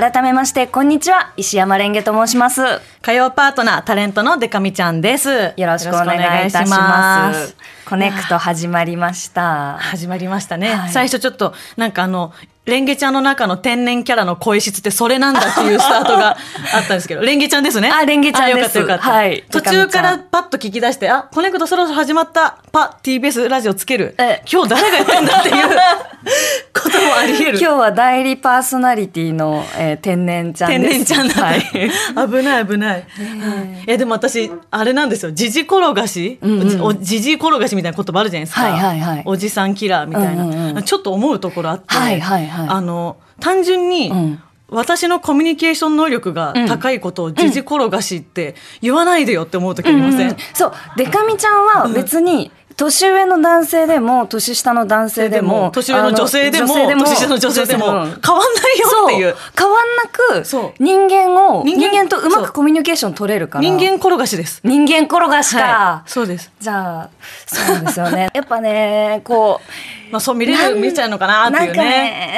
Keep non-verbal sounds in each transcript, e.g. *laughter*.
改めまして、こんにちは。石山蓮華と申します。火曜パートナー、タレントのでか美ちゃんです。よよろしくお願いいたします。コネクト始まりました。始まりましたね。はい最初ちょっと、なんかあの、蓮華ちゃんの中の天然キャラの声質ってそれなんだっていうスタートが *laughs* あったんですけど、蓮華ちゃんですね。あ蓮華ちゃんですあよかったよかった。はい途中からパッと聞き出して、あ、コネクトそろそろ始まった、パ、TBS ラジオつける。え今日誰がやってんだっていう *laughs* *laughs* こともあり得る。今日は代理パーソナリティの、えー天然ちゃんです。天然ちゃんだはい。危ない危ない。いやでも私あれなんですよ。じじ転がし、んうんおじじ転がしみたいな言葉あるじゃないですか。はいはいはいおじさんキラーみたいな、うんうんうんちょっと思うところあって、はいはいはいあの単純に、ん私のコミュニケーション能力が高いことをじじ転がしって言わないでよって思う時ありません。うんそう、デカミちゃんは別に、年上の男性でも、年下の男性でも、年上の女性でも年下の女性でも変わんないよっていう。変わんなく人間を人人間間とうまくコミュニケーション取れるから。人間転がしです。人間転がしか、はい、そうです。じゃあそうですよね。*laughs* やっぱねこうまあそう見れる見ちゃうのかなっていうなんかね。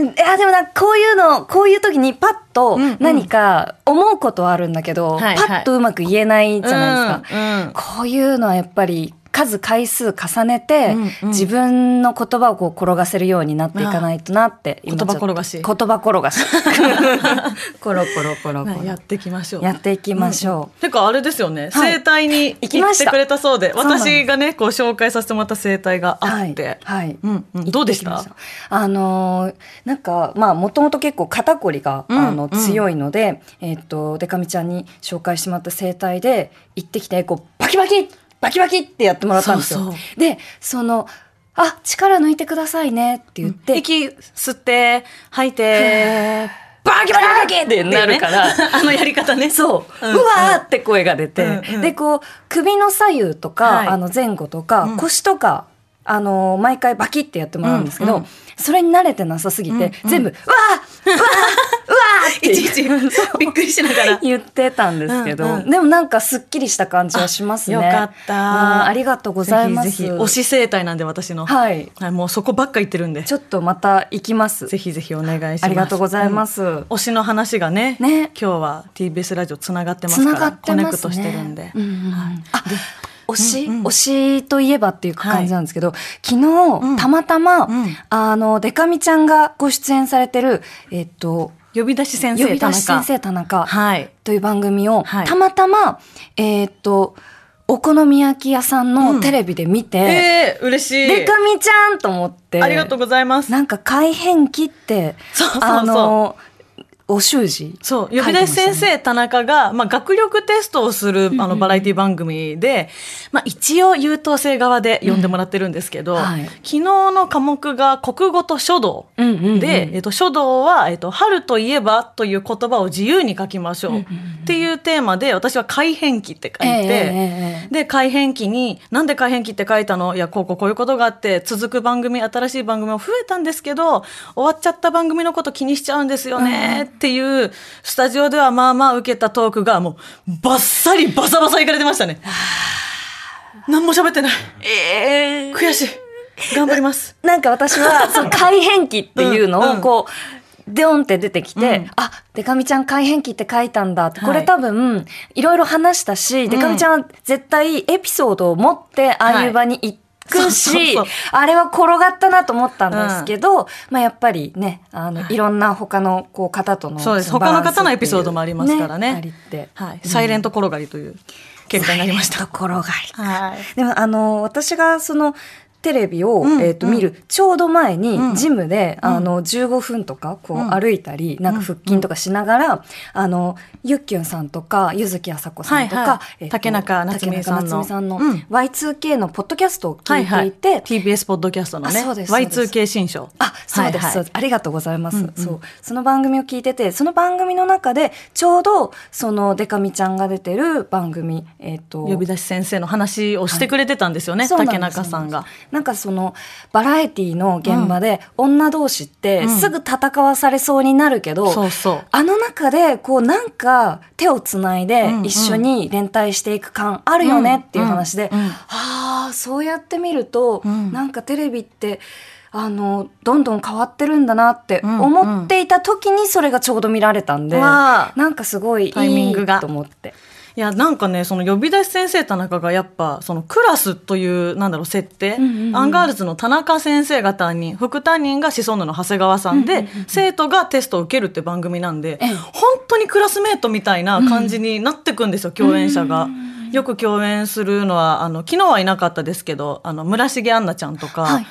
ねいやでもなこういうのこういう時にパッとんうん。何か思うことはあるんだけど、はいはい。パッとうまく言えないじゃないですか、うんうん。こういうのはやっぱり数回数重ねて、うんうん。自分の言葉をこう転がせるようになっていかないとなって言葉転がし。言葉転がし。*laughs* コロコロコロコロ。やっていきましょう。やっていきましょう、てかあれですよね、はい。整体に行きました。行ってくれたそうで私がねこう紹介させてもらった整体があって、はい、はい。うんうん、どうでした？あのーなんかまあもともと結構肩こりが、うんあのうん強いので、えっとデカミちゃんに紹介してもらった整体で行ってきてこうバキバキバキバキってやってもらったんですよ。そうそう。でそのあ力抜いてくださいねって言って、息吸って吐いてバキバキバキってなるから。あのやり方ね。そう、ううんわーって声が出て、うんうん。でこう首の左右とか、はい。あの前後とか、うん。腰とかあの毎回バキってやってもらうんですけど、うんうん。それに慣れてなさすぎて、うんうん。全部「うわーわー!」っていちいちびっくりしながら。言ってたんですけど、うんうん。でもなんかすっきりした感じはしますね。よかった。うんありがとうございます。推し整体なんで私の、はい。はい、もうそこばっか言ってるんで。ちょっとまた行きます。ぜひぜひお願いします。ありがとうございます。うん。推しの話がねね。今日は TBS ラジオつながってますから。コネクトしてるんで、うんうんうん。あ推し、うんうん。推しといえばっていう感じなんですけど、昨日、うん。たまたま、うん。あの、デカミちゃんがご出演されてる、えっと、呼び出し先呼び生田中出し先生田中。はい。という番組を、はい。たまたま、えっと、お好み焼き屋さんのテレビで見て、えー、嬉しい。デカミちゃんと思って、ありがとうございます。なんか改変期って、そうそうそう。あの、お習字？そう、呼び出し先生田中が、まあ、学力テストをする、あの、バラエティ番組で、まあ、一応優等生側で呼んでもらってるんですけど、うんはい。昨日の科目が国語と書道。うんうんうん。で、えっと、書道は、えっと、春といえばという言葉を自由に書きましょうっていうテーマで、私は改変期って書いて、えええええで、改変期に、なんで改変期って書いたの？いや、こうこうこういうことがあって、続く番組、新しい番組も増えたんですけど、終わっちゃった番組のこと気にしちゃうんですよね、っていう、スタジオではまあまあ受けたトークが、もう、バッサリバサバサいかれてましたね。何も喋ってない。ええ悔しい。頑張ります。なんか私は、*laughs* その改変期っていうのうんうんをこう、デオンって出てきて、うんあ、デカミちゃん改変期って書いたんだって、これはい多分、いろいろ話したし、デカミちゃんは絶対エピソードを持って、ああいう場に行くし、あれは転がったなと思ったんですけど、まあやっぱりね、あの、いろんな他のこう方との、そうです他の方のエピソードもありますからねありって。はい。サイレント転がりという結果になりました。ところが。はい。でもあの私がそのテレビを、うんえっとうん見る。ちょうど前に、うん。ジムで、うん。あの15分とかこううん。歩いたり、なんか腹筋とかしながら、あのゆっきゅんさんとか柚木あさこさんとか、竹中夏実さんの。さんのうん。Y2K のポッドキャストを聞いていて、TBS ポッドキャストのねあそうですそうです。Y2K 新書。あ、そうです。ありがとうございます、そう。その番組を聞いてて、その番組の中で、ちょうど、その、デカミちゃんが出てる番組、えっ、と、呼び出し先生の話をしてくれてたんですよね、竹中さんが。なんかその、バラエティの現場で、女同士って、うん。すぐ戦わされそうになるけど、そうそう。あの中で、こうなんか手をつないでうんうん。一緒に連帯していく感あるよねっていう話で、うん。うん。ああ、そうやって見ると、うん。なんかテレビって、あの、どんどん変わってるんだなってうん思っていた時にそれがちょうど見られたんで、わあ。なんかすごいいいタイミングがと思って。いや、なんかね、その呼び出し先生タナカがやっぱ、そのクラスという、なんだろう、設定、んうんうんアンガールズの田中先生が担任、副担任がシソンヌの長谷川さんで、生徒がテストを受けるって番組なんで、ええ。本当にクラスメートみたいな感じになってくんですよ、共演者が。よく共演するのは、あの、昨日はいなかったですけど、あの、村重杏奈ちゃんとか、はいはい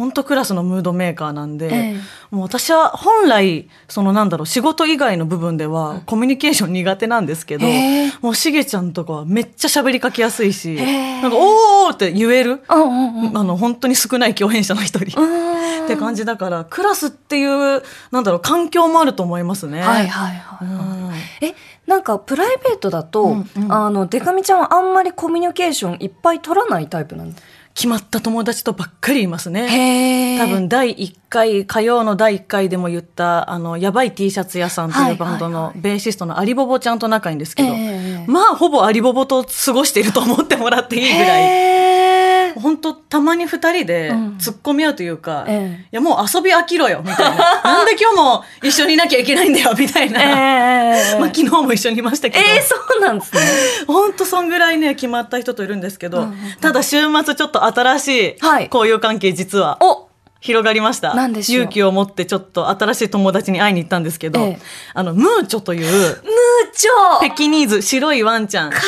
本当クラスのムードメーカーなんで、ええもう私は本来、そのなんだろう、仕事以外の部分ではコミュニケーション苦手なんですけど、へえもうしげちゃんとかはめっちゃ喋りかけやすいし、へえなんか、おーって言える。あの、本当に少ない共演者の一人。うんって感じだから、クラスっていう、なんだろう、環境もあると思いますね。はいはいはい。うんえ、なんかプライベートだと、うんうんあの、デカミちゃんはあんまりコミュニケーションいっぱい取らないタイプなんだ。決まった友達とばっかりいますね。へ多分第1回火曜の第1回でも言ったあのやばい T シャツ屋さんというバンドのベーシストのアリボボちゃんと仲いいんですけど、ええまあほぼアリボボと過ごしていると思ってもらっていいぐらい。本当たまに二人でうん。突っ込み合うというか、ええ。いやもう遊び飽きろよみたいな。*laughs* なんで今日も一緒にいなきゃいけないんだよみたいな、えまあ、昨日も一緒にいましたけど、えーそうなんですね。本当そんぐらいね決まった人といるんですけど、うんうんうん。ただ週末ちょっと新しいはい。交友関係実は。お広がりました。勇気を持ってちょっと新しい友達に会いに行ったんですけど、ええ。あの、ムーチョという、ムーチョ。ペキニーズ、白いワンちゃん。かわ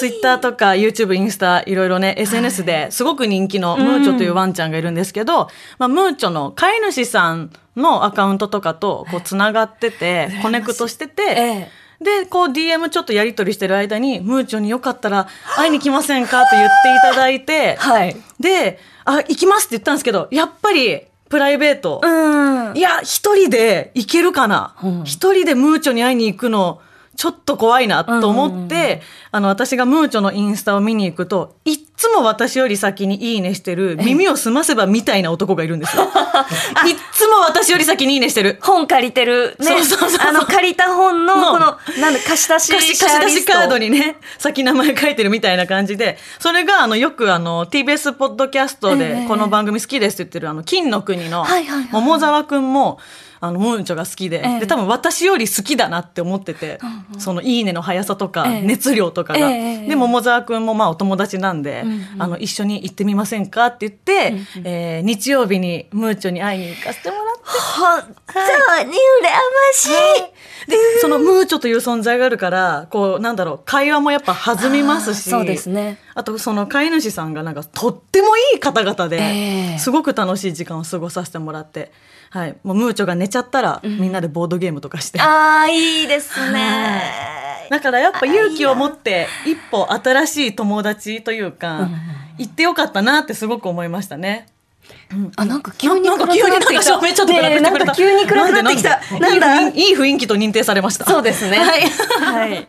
ツイッターとか YouTube、インスタ、いろいろね、SNS ですごく人気のムーチョというワンちゃんがいるんですけど、まあ、ムーチョの飼い主さんのアカウントとかとこう繋がってて、コネクトしてて、えで、こう DM ちょっとやり取りしてる間に、ムーチョによかったら会いに来ませんか？って言っていただいて、はい。で、あ、行きますって言ったんですけど、やっぱりプライベート。うん。いや、一人で行けるかなうん一、人でムーチョに会いに行くの、ちょっと怖いなと思って、あの、私がムーチョのインスタを見に行くと、いっつも私より先にいいねしてる、耳を澄ませばみたいな男がいるんですよ。*laughs* いっつも私より先にいいねしてる。本借りてる。ね。そうそうそうあの、借りた本の、うんこの、なんだ、貸し出し貸し出しカードにね、先名前書いてるみたいな感じで、それが、あの、よくあの、TBS ポッドキャストえでえ、この番組好きですって言ってる、あの、金の国のはいはいはい、桃沢くんも、あの、ムーンチョが好きで、ええ。で、多分私より好きだなって思ってて、その、いいねの速さとか、ええ。熱量とかが。えで、桃沢くんもまあお友達なんで、うんうん。あの、一緒に行ってみませんかって言って、えー日曜日にムーチョに会いに行かせてもらって、本当に羨ましい。で、そのムーチョという存在があるから、こう、なんだろう、会話もやっぱ弾みますし、そうですね。あと、その飼い主さんがなんか、とってもいい方々で、ええ。すごく楽しい時間を過ごさせてもらって、はい。もうムーチョが寝ちゃったら、みんなでボードゲームとかして。ああ、いいですね。だからやっぱ勇気を持って、一歩新しい友達というか、行ってよかったなってすごく思いましたね。あ、なんか急になんか急に暗くなんしてくれた。か急に暗くなってきた。ななんんだ？いい雰囲気と認定されました。そうですね。はい。はい。